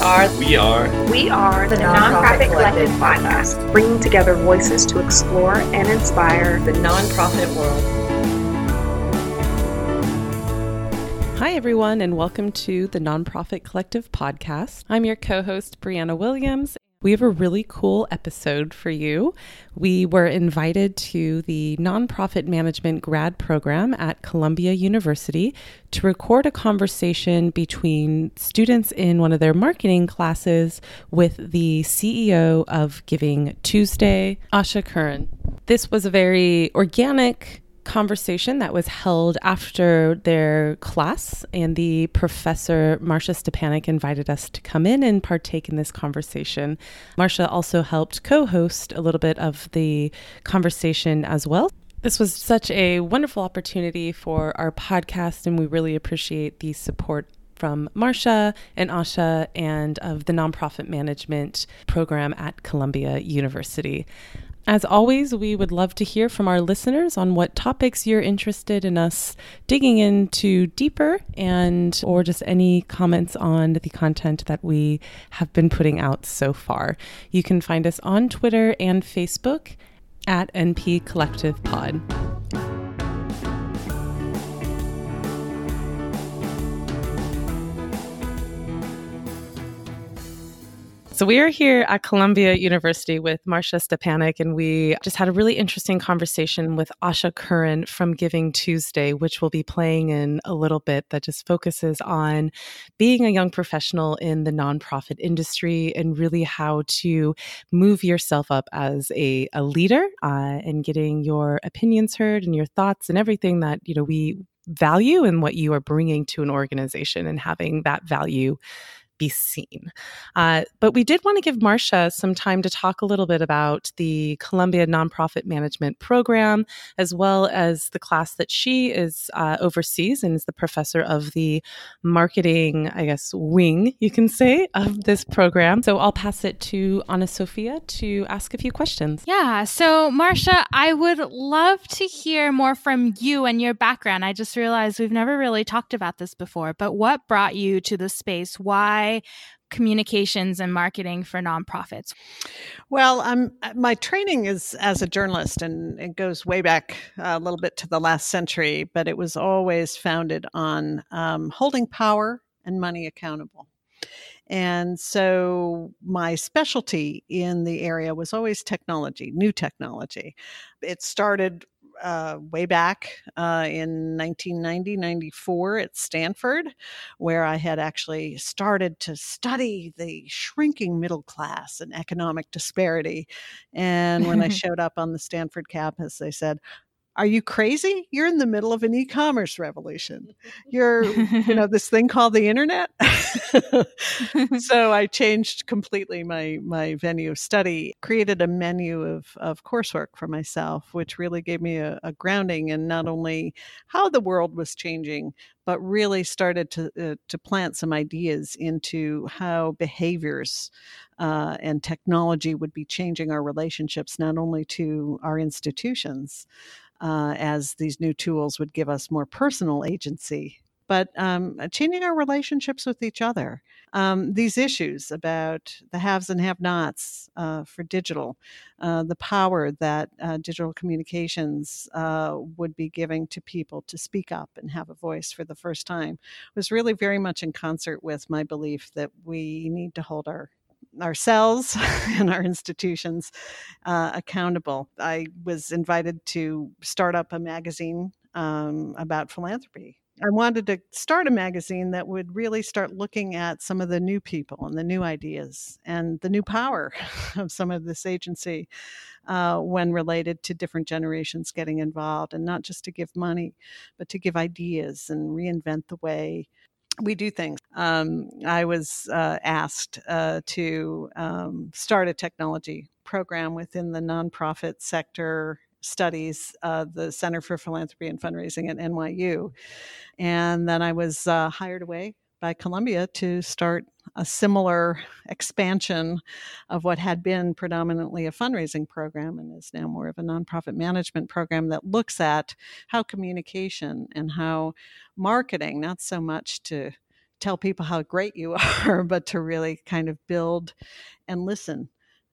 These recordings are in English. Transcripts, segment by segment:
are. We are. We are the, the Nonprofit, Nonprofit Collective Podcast, bringing together voices to explore and inspire the nonprofit world. Hi, everyone, and welcome to the Nonprofit Collective Podcast. I'm your co host, Brianna Williams. We have a really cool episode for you. We were invited to the Nonprofit Management grad program at Columbia University to record a conversation between students in one of their marketing classes with the CEO of Giving Tuesday, Asha Curran. This was a very organic conversation that was held after their class, and the professor, Marcia Stepanek, invited us to come in and partake in this conversation. Marcia also helped co host a little bit of the conversation as well. This was such a wonderful opportunity for our podcast, and we really appreciate the support from Marcia and Asha and of the nonprofit management program at Columbia University. As always, we would love to hear from our listeners on what topics you're interested in us digging into deeper and or just any comments on the content that we have been putting out so far. You can find us on Twitter and Facebook at NP Collective Pod. So we are here at Columbia University with Marcia Stepanek, and we just had a really interesting conversation with Asha Curran from Giving Tuesday, which we'll be playing in a little bit, that just focuses on being a young professional in the nonprofit industry and really how to move yourself up as a, a leader uh, and getting your opinions heard and your thoughts and everything that, you know, we value and what you are bringing to an organization and having that value be seen. Uh, but we did want to give Marcia some time to talk a little bit about the Columbia Nonprofit Management Program, as well as the class that she is uh, oversees and is the professor of the marketing, I guess, wing, you can say, of this program. So I'll pass it to Anna Sophia to ask a few questions. Yeah. So, Marcia, I would love to hear more from you and your background. I just realized we've never really talked about this before, but what brought you to the space? Why? Communications and marketing for nonprofits? Well, um, my training is as a journalist, and it goes way back a little bit to the last century, but it was always founded on um, holding power and money accountable. And so my specialty in the area was always technology, new technology. It started uh, way back uh, in 1990, 94 at Stanford, where I had actually started to study the shrinking middle class and economic disparity. And when I showed up on the Stanford campus, they said, are you crazy? You're in the middle of an e-commerce revolution. You're, you know, this thing called the internet. so I changed completely my my venue of study, created a menu of of coursework for myself, which really gave me a, a grounding in not only how the world was changing, but really started to uh, to plant some ideas into how behaviors uh, and technology would be changing our relationships, not only to our institutions, uh, as these new tools would give us more personal agency, but um, changing our relationships with each other. Um, these issues about the haves and have nots uh, for digital, uh, the power that uh, digital communications uh, would be giving to people to speak up and have a voice for the first time was really very much in concert with my belief that we need to hold our ourselves and our institutions uh, accountable. I was invited to start up a magazine um, about philanthropy. I wanted to start a magazine that would really start looking at some of the new people and the new ideas and the new power of some of this agency uh, when related to different generations getting involved, and not just to give money, but to give ideas and reinvent the way we do things. Um, I was uh, asked uh, to um, start a technology program within the nonprofit sector studies, uh, the Center for Philanthropy and Fundraising at NYU. And then I was uh, hired away by Columbia to start a similar expansion of what had been predominantly a fundraising program and is now more of a nonprofit management program that looks at how communication and how marketing, not so much to tell people how great you are, but to really kind of build and listen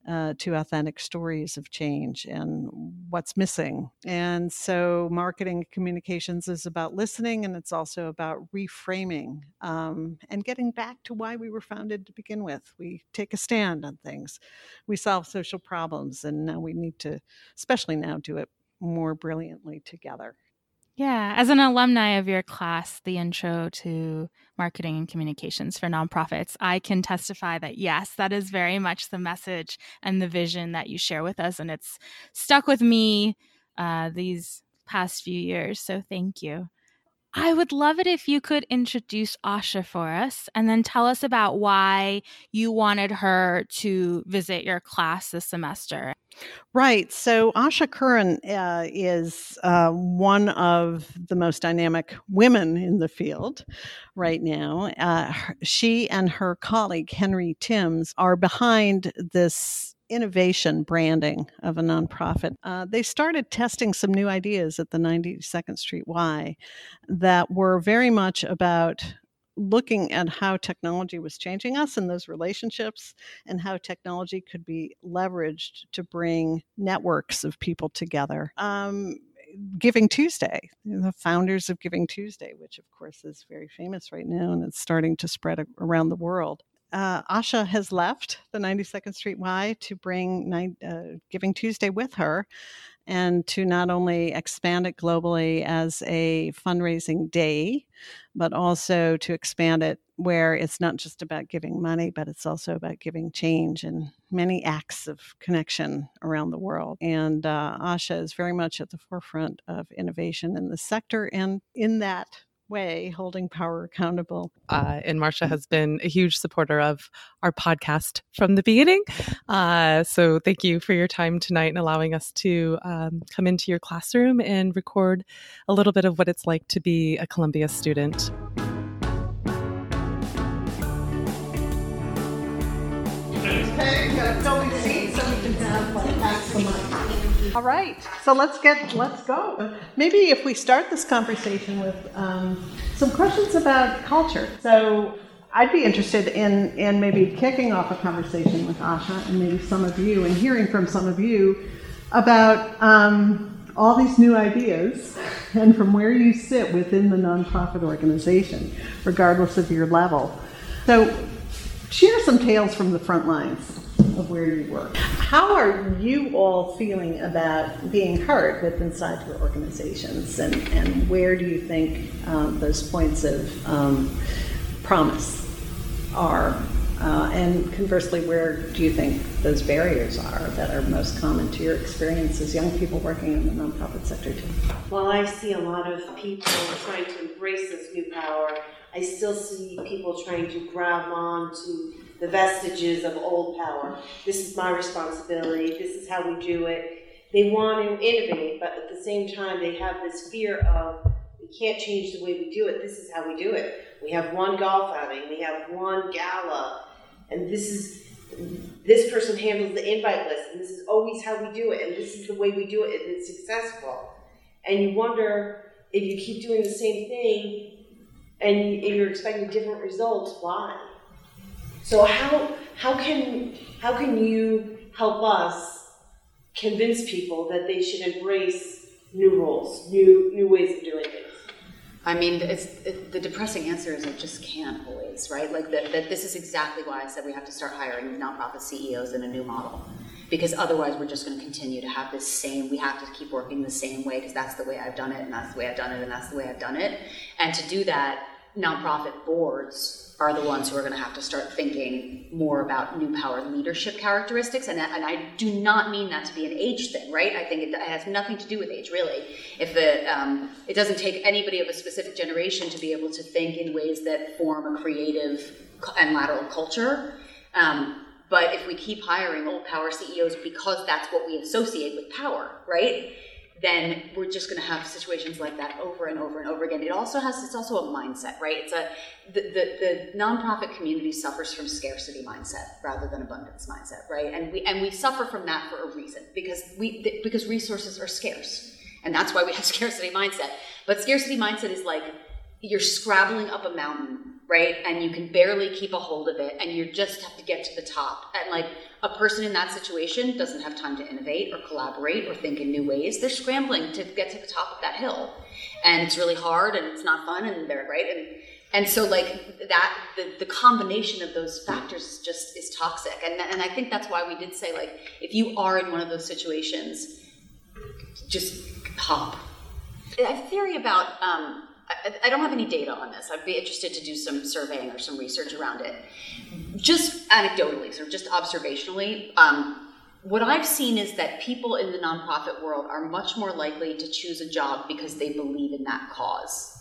uh, to authentic stories of change and what's missing. And so, marketing communications is about listening, and it's also about reframing um, and getting back to why we were founded to begin with. We take a stand on things, we solve social problems, and now we need to, especially now, do it more brilliantly together. Yeah, as an alumni of your class, the intro to marketing and communications for nonprofits, I can testify that yes, that is very much the message and the vision that you share with us. And it's stuck with me uh, these past few years. So thank you. I would love it if you could introduce Asha for us and then tell us about why you wanted her to visit your class this semester. Right. So Asha Curran uh, is uh, one of the most dynamic women in the field right now. Uh, she and her colleague, Henry Timms, are behind this innovation branding of a nonprofit. Uh, they started testing some new ideas at the 92nd Street Y that were very much about looking at how technology was changing us and those relationships and how technology could be leveraged to bring networks of people together. Um, Giving Tuesday, the founders of Giving Tuesday, which of course is very famous right now and it's starting to spread around the world uh, Asha has left the 92nd Street Y to bring uh, Giving Tuesday with her and to not only expand it globally as a fundraising day, but also to expand it where it's not just about giving money, but it's also about giving change and many acts of connection around the world. And uh, Asha is very much at the forefront of innovation in the sector and in that way holding power accountable. Uh, and Marcia has been a huge supporter of our podcast from the beginning. Uh, so thank you for your time tonight and allowing us to um, come into your classroom and record a little bit of what it's like to be a Columbia student. All right, so let's get let's go. Maybe if we start this conversation with um, some questions about culture. So I'd be interested in in maybe kicking off a conversation with Asha and maybe some of you, and hearing from some of you about um, all these new ideas and from where you sit within the nonprofit organization, regardless of your level. So share some tales from the front lines of where you work. How are you all feeling about being heard with inside your organizations, and, and where do you think um, those points of um, promise are? Uh, and conversely, where do you think those barriers are that are most common to your experience as young people working in the nonprofit sector too? Well, I see a lot of people trying to embrace this new power. I still see people trying to grab on to the vestiges of old power. This is my responsibility. This is how we do it. They want to innovate, but at the same time, they have this fear of we can't change the way we do it. This is how we do it. We have one golf outing. We have one gala, and this is this person handles the invite list, and this is always how we do it, and this is the way we do it, and it's successful. And you wonder if you keep doing the same thing and you're expecting different results, why? So how how can how can you help us convince people that they should embrace new roles, new new ways of doing things? I mean, it, the depressing answer is it just can't always, right? Like that, that this is exactly why I said we have to start hiring nonprofit CEOs in a new model. Because otherwise, we're just going to continue to have this same, we have to keep working the same way because that's the way I've done it, and that's the way I've done it, and that's the way I've done it. And to do that, nonprofit boards are the ones who are going to have to start thinking more about new power leadership characteristics. And, and I do not mean that to be an age thing, right? I think it, it has nothing to do with age, really. If the, um, it doesn't take anybody of a specific generation to be able to think in ways that form a creative and lateral culture. Um, but if we keep hiring old power CEOs because that's what we associate with power, right? Then we're just going to have situations like that over and over and over again. It also has it's also a mindset, right? It's a the, the, the nonprofit community suffers from scarcity mindset rather than abundance mindset, right? And we and we suffer from that for a reason because we because resources are scarce, and that's why we have scarcity mindset. But scarcity mindset is like you're scrabbling up a mountain right? And you can barely keep a hold of it and you just have to get to the top. And like a person in that situation doesn't have time to innovate or collaborate or think in new ways. They're scrambling to get to the top of that hill. And it's really hard and it's not fun and they're right and and so like that the, the combination of those factors just is toxic. And and I think that's why we did say like if you are in one of those situations, just hop. I have a theory about um, I, I, don't have any data on this. I'd be interested to do some surveying or some research around it. Just anecdotally, of just observationally, um, what I've seen is that people in the nonprofit world are much more likely to choose a job because they believe in that cause.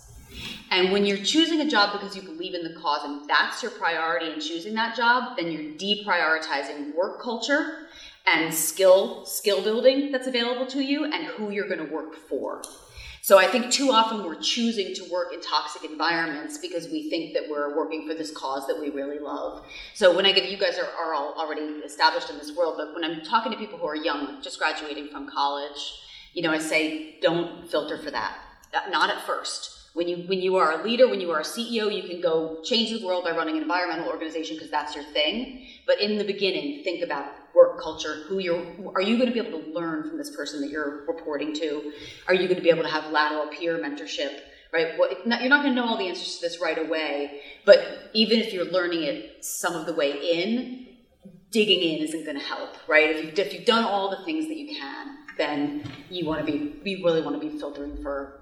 And when you're choosing a job because you believe in the cause and that's your priority in choosing that job, then you're deprioritizing work culture and skill skill building that's available to you and who you're going to work for. So I think too often we're choosing to work in toxic environments because we think that we're working for this cause that we really love. So when I get, you guys are, are all already established in this world, but when I'm talking to people who are young, just graduating from college, you know, I say, don't filter for that. Not at first. When you when you are a leader, when you are a CEO, you can go change the world by running an environmental organization because that's your thing. But in the beginning, think about work culture. Who you're are you going to be able to learn from this person that you're reporting to? Are you going to be able to have lateral peer mentorship? Right? What, not, you're not going to know all the answers to this right away, but even if you're learning it some of the way in, digging in isn't going to help, right? If you've, if you've done all the things that you can, then you want to be, you really want to be filtering for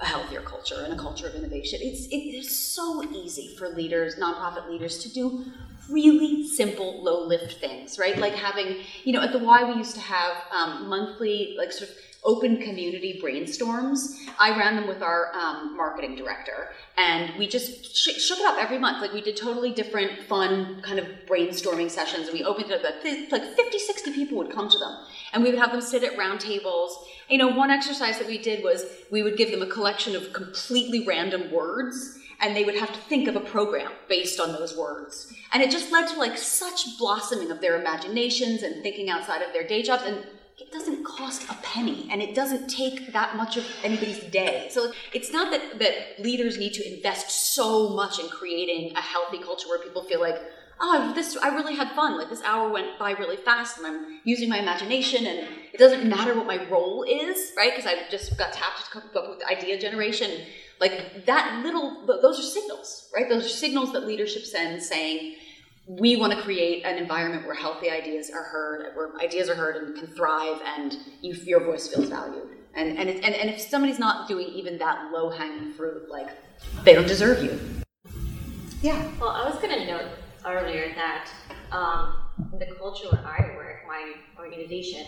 a healthier culture and a culture of innovation. It's it is so easy for leaders, nonprofit leaders, to do really simple, low lift things, right? Like having, you know, at the Y we used to have um, monthly, like sort of open community brainstorms. I ran them with our um, marketing director, and we just sh- shook it up every month. Like we did totally different, fun kind of brainstorming sessions, and we opened it up. Like 50, 60 people would come to them, and we would have them sit at round tables. You know, one exercise that we did was we would give them a collection of completely random words and they would have to think of a program based on those words. And it just led to like such blossoming of their imaginations and thinking outside of their day jobs. And it doesn't cost a penny and it doesn't take that much of anybody's day. So it's not that, that leaders need to invest so much in creating a healthy culture where people feel like, oh, this I really had fun. Like this hour went by really fast, and I'm using my imagination, and it doesn't matter what my role is, right? Because I just got tapped to come up with idea generation. Like that little, those are signals, right? Those are signals that leadership sends saying, we want to create an environment where healthy ideas are heard, where ideas are heard and can thrive, and you, your voice feels valued. And and, it, and and if somebody's not doing even that low hanging fruit, like they don't deserve you. Yeah. Well, I was gonna note earlier that um, the culture where I work, my organization,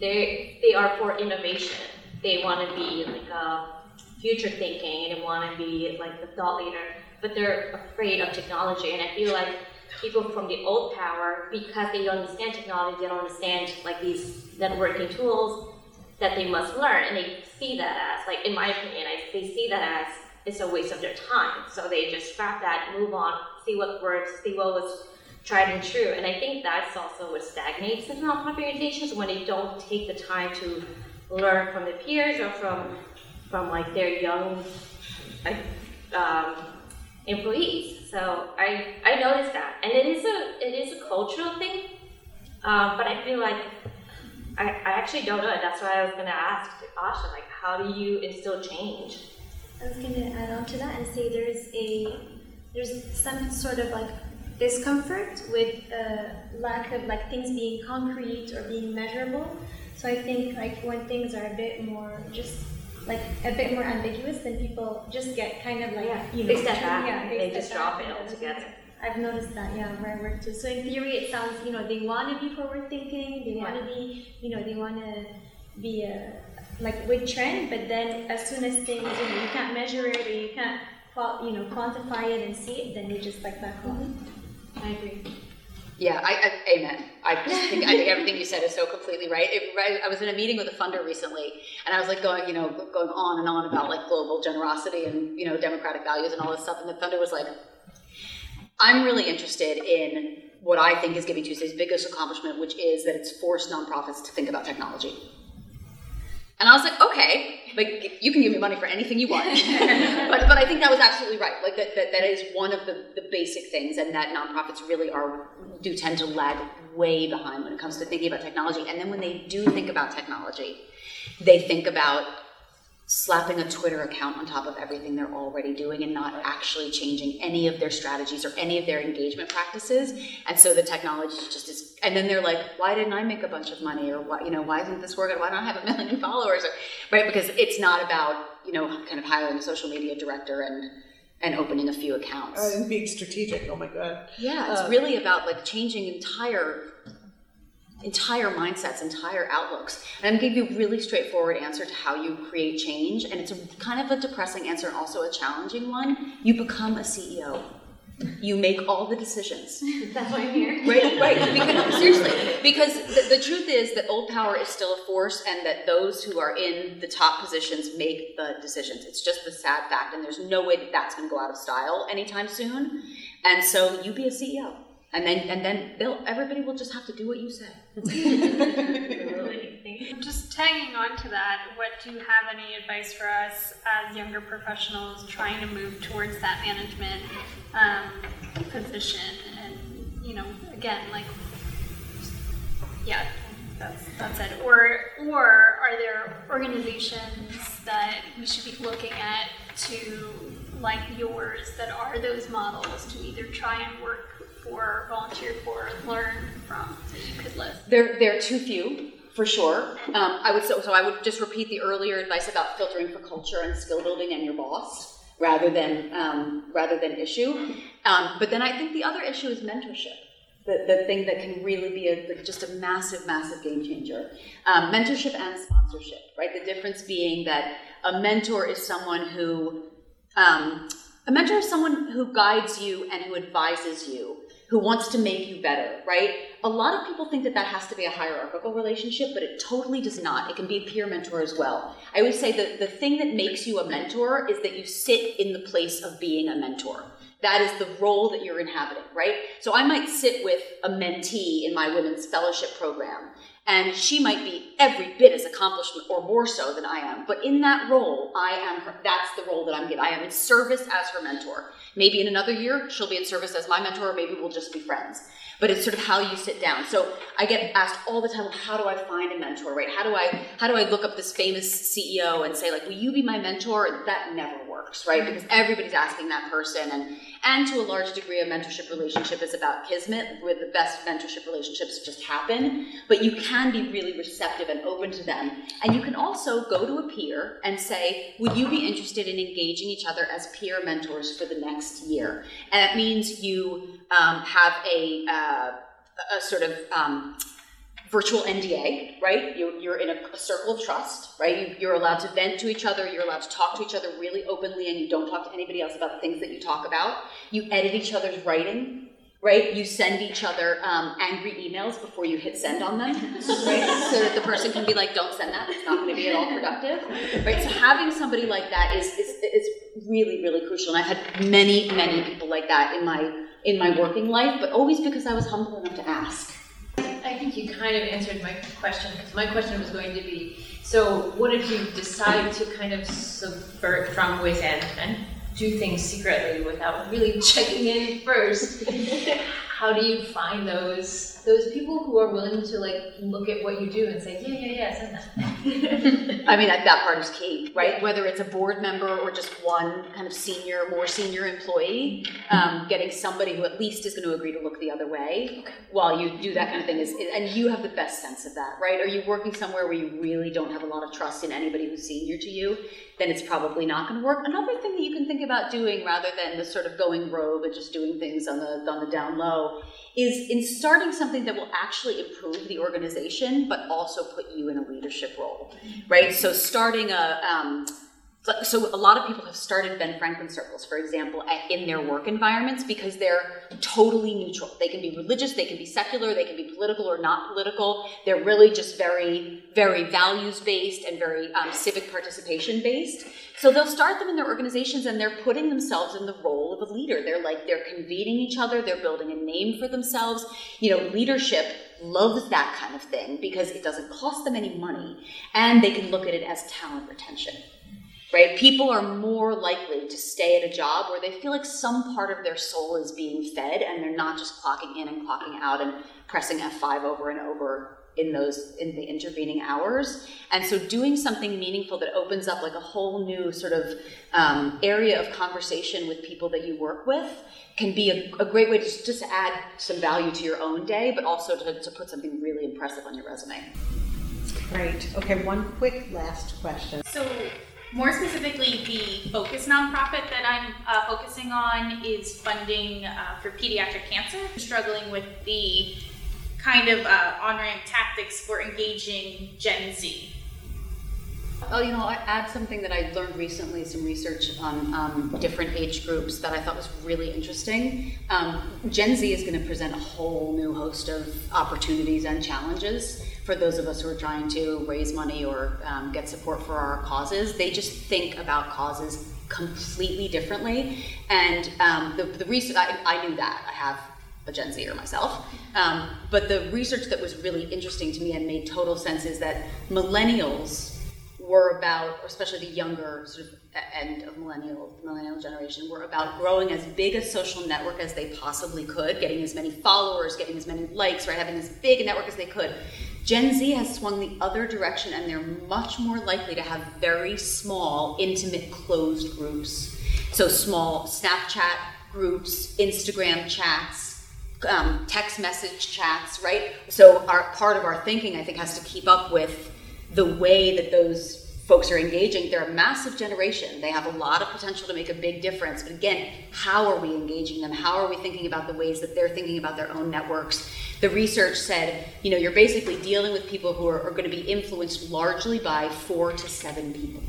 they they are for innovation. They want to be like a future thinking and they want to be like the thought leader, but they're afraid of technology. And I feel like people from the old power, because they don't understand technology, they don't understand like these networking tools that they must learn, and they see that as like, in my opinion, I, they see that as it's a waste of their time. So they just scrap that, move on, see what works, see what was tried and true. And I think that's also what stagnates in nonprofit organizations when they don't take the time to learn from the peers or from from like their young um, employees. So I I noticed that, and it is a it is a cultural thing. Um, but I feel like I, I actually don't know. That's why I was gonna ask Asha, like, how do you instill change? I was gonna add on to that and say there's a there's some sort of like discomfort with uh, lack of like things being concrete or being measurable. So I think like when things are a bit more just like a bit more ambiguous, then people just get kind of like yeah. you know they step back. Yeah, they, they just drop it altogether. I've noticed that, yeah, where I work too. So in theory, it sounds, you know, they want to be forward thinking, they want to be, you know, they want to be a, like with trend, but then as soon as things, you know, you can't measure it or you can't, you know, quantify it and see it, then they just like back off. Mm-hmm. I agree. Yeah, I, I, amen. I just think I think everything you said is so completely right. It, right. I was in a meeting with a funder recently, and I was like going, you know, going on and on about like global generosity and you know democratic values and all this stuff, and the funder was like, "I'm really interested in what I think is Giving Tuesday's biggest accomplishment, which is that it's forced nonprofits to think about technology." And I was like, okay, like you can give me money for anything you want. but but I think that was absolutely right. Like that, that that is one of the, the basic things and that nonprofits really are do tend to lag way behind when it comes to thinking about technology. And then when they do think about technology, they think about slapping a Twitter account on top of everything they're already doing and not actually changing any of their strategies or any of their engagement practices. And so the technology just is, and then they're like, why didn't I make a bunch of money? Or why, you know, why isn't this working? Why don't I have a million followers? Or, right? Because it's not about, you know, kind of hiring a social media director and, and opening a few accounts. Uh, and being strategic. Oh my god. Yeah, it's Uh, really about like changing entire entire mindsets, entire outlooks. And I'm gonna give you a really straightforward answer to how you create change, and it's a kind of a depressing answer and also a challenging one. You become a CEO. You make all the decisions. That's why I'm here. Right, right. Because, seriously, because the, the truth is that old power is still a force, and that those who are in the top positions make the decisions. It's just the sad fact, and there's no way that that's going to go out of style anytime soon. And so, you be a CEO, and then and then they'll everybody will just have to do what you say. Just tagging on to that, what do you have any advice for us as younger professionals trying to move towards that management um, position? And you know, again, like, yeah, that's that's it. Or or are there organizations that we should be looking at to like yours that are those models to either try and work for, volunteer for, learn from that you could list? There, there are too few, for sure. Um, I would so, so I would just repeat the earlier advice about filtering for culture and skill building and your boss rather than um, rather than issue. Um, but then I think the other issue is mentorship. The, the thing that can really be a, just a massive, massive game changer. Um, mentorship and sponsorship, right? The difference being that a mentor is someone who um, a mentor is someone who guides you and who advises you, who wants to make you better, right? A lot of people think that that has to be a hierarchical relationship, but it totally does not. It can be a peer mentor as well. I always say that the thing that makes you a mentor is that you sit in the place of being a mentor. That is the role that you're inhabiting, right? So I might sit with a mentee in my women's fellowship program, and she might be every bit as accomplished or more so than I am. But in that role, I am her, that's the role that I'm getting. I am in service as her mentor. Maybe in another year, she'll be in service as my mentor, or maybe we'll just be friends. But it's sort of how you sit down. So I get asked all the time, well, how do I find a mentor, right? How do I how do I look up this famous CEO and say, like, will you be my mentor? That never works, right? Because everybody's asking that person and and to a large degree, a mentorship relationship is about kismet, where the best mentorship relationships just happen. But you can be really receptive and open to them. And you can also go to a peer and say, Would you be interested in engaging each other as peer mentors for the next year? And that means you um, have a, uh, a sort of um, virtual NDA, right? You're, you're in a, a circle of trust, right? You, you're allowed to vent to each other, you're allowed to talk to each other really openly, and you don't talk to anybody else about the things that you talk about. You edit each other's writing, right? You send each other um, angry emails before you hit send on them, right? So that the person can be like, don't send that, it's not going to be at all productive, right? So having somebody like that is, is, is really, really crucial. And I've had many, many people like that in my, in my working life, but always because I was humble enough to ask. I think you kind of answered my question because my question was going to be so what if you decide to kind of subvert from within and do things secretly without really checking in first. How do you find those those people who are willing to like look at what you do and say yeah yeah yeah send I mean, that, that part is key, right? Whether it's a board member or just one kind of senior, more senior employee, um, getting somebody who at least is going to agree to look the other way while you do that kind of thing is, and you have the best sense of that, right? Are you working somewhere where you really don't have a lot of trust in anybody who's senior to you? Then it's probably not going to work. Another thing that you can think about doing rather than the sort of going rogue and just doing things on the on the down low is in starting something that will actually improve the organization, but also put you in a leadership role, right? So starting a um, So- a lot of people have started Ben Franklin circles, for example, in their work environments because they're totally neutral. They can be religious, they can be secular, they can be political or not political. They're really just very, very values based and very um, civic participation based. So they'll start them in their organizations and they're putting themselves in the role of a leader. They're like, they're convening each other, they're building a name for themselves. You know, leadership loves that kind of thing because it doesn't cost them any money and they can look at it as talent retention right? People are more likely to stay at a job where they feel like some part of their soul is being fed and they're not just clocking in and clocking out and pressing F5 over and over in those in the intervening hours and so doing something meaningful that opens up like a whole new sort of um, area of conversation with people that you work with can be a, a great way to just, just add some value to your own day but also to, to put something really impressive on your resume Right. Okay, one quick last question. So, more specifically, the focus nonprofit that I'm uh, focusing on is funding uh, for pediatric cancer, struggling with the kind of uh, on ramp tactics for engaging Gen Z. Oh, you know, I add something that I learned recently, some research on um, different age groups that I thought was really interesting. Um, Gen Z is going to present a whole new host of opportunities and challenges for those of us who are trying to raise money or um, get support for our causes. They just think about causes completely differently. And um, the, the research, I, I knew that. I have a Gen Zer myself. Um, but the research that was really interesting to me and made total sense is that millennials were about, especially the younger sort of end of millennial millennial generation, were about growing as big a social network as they possibly could, getting as many followers, getting as many likes, right, having as big a network as they could. Gen Z has swung the other direction, and they're much more likely to have very small, intimate, closed groups. So small Snapchat groups, Instagram chats, um, text message chats, right? So our part of our thinking, I think, has to keep up with the way that those folks are engaging. They're a massive generation. They have a lot of potential to make a big difference. But again, how are we engaging them? How are we thinking about the ways that they're thinking about their own networks? The research said, you know, you're basically dealing with people who are, are going to be influenced largely by four to seven people.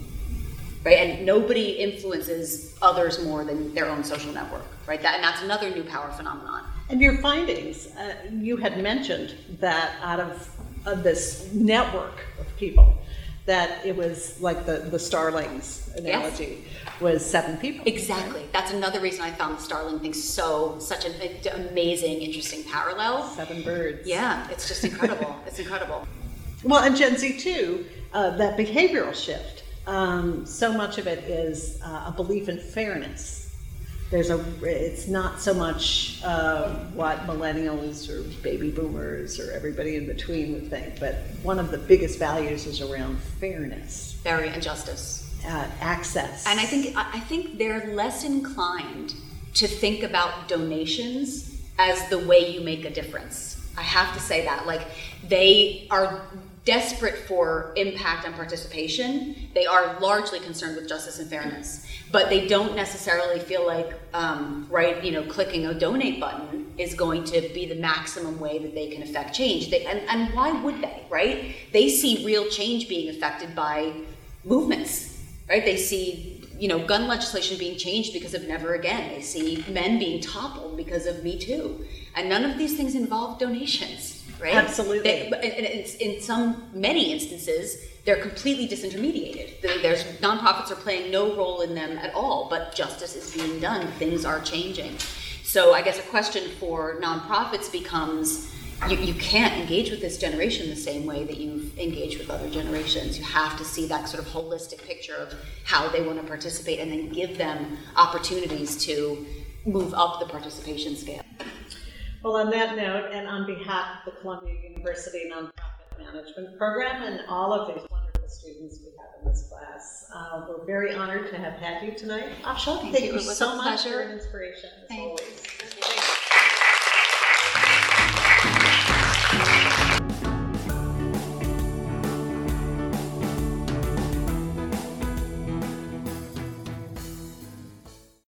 Right? And nobody influences others more than their own social network, right? That, and that's another new power phenomenon. And your findings, uh, you had mentioned that out of, of this network people, that it was like the, the starlings analogy was seven people. Exactly. That's another reason I found the Starling thing so such an amazing, interesting parallel. Seven birds. Yeah, it's just incredible. it's incredible. Well, and Gen Z too, uh, that behavioral shift. Um, so much of it is uh, a belief in fairness. There's a. It's not so much uh, what millennials or baby boomers or everybody in between would think, but one of the biggest values is around fairness, Very and justice. uh, access, And I think I I think they're less inclined to think about donations as the way you make a difference. I have to say that. Like they are desperate for impact and participation. They are largely concerned with justice and fairness, but they don't necessarily feel like um, right, you know, clicking a donate button is going to be the maximum way that they can affect change. They, and, and why would they, right? They see real change being affected by movements, right? They see, you know, gun legislation being changed because of Never Again. They see men being toppled because of Me Too. And none of these things involve donations, right? Absolutely. They- and, and in some, many instances, they're completely disintermediated. There's nonprofits are playing no role in them at all, but justice is being done. Things are changing. So I guess a question for nonprofits becomes you, you can't engage with this generation the same way that you've engaged with other generations. You have to see that sort of holistic picture of how they want to participate and then give them opportunities to move up the participation scale. Well, on that note, and on behalf of the Columbia University Nonprofit Management Program and all of these wonderful students we have in this class, uh, we're very honored to have had you tonight. Asha, Thank thank you. you so much. pleasure. You're an inspiration, as Thanks. always.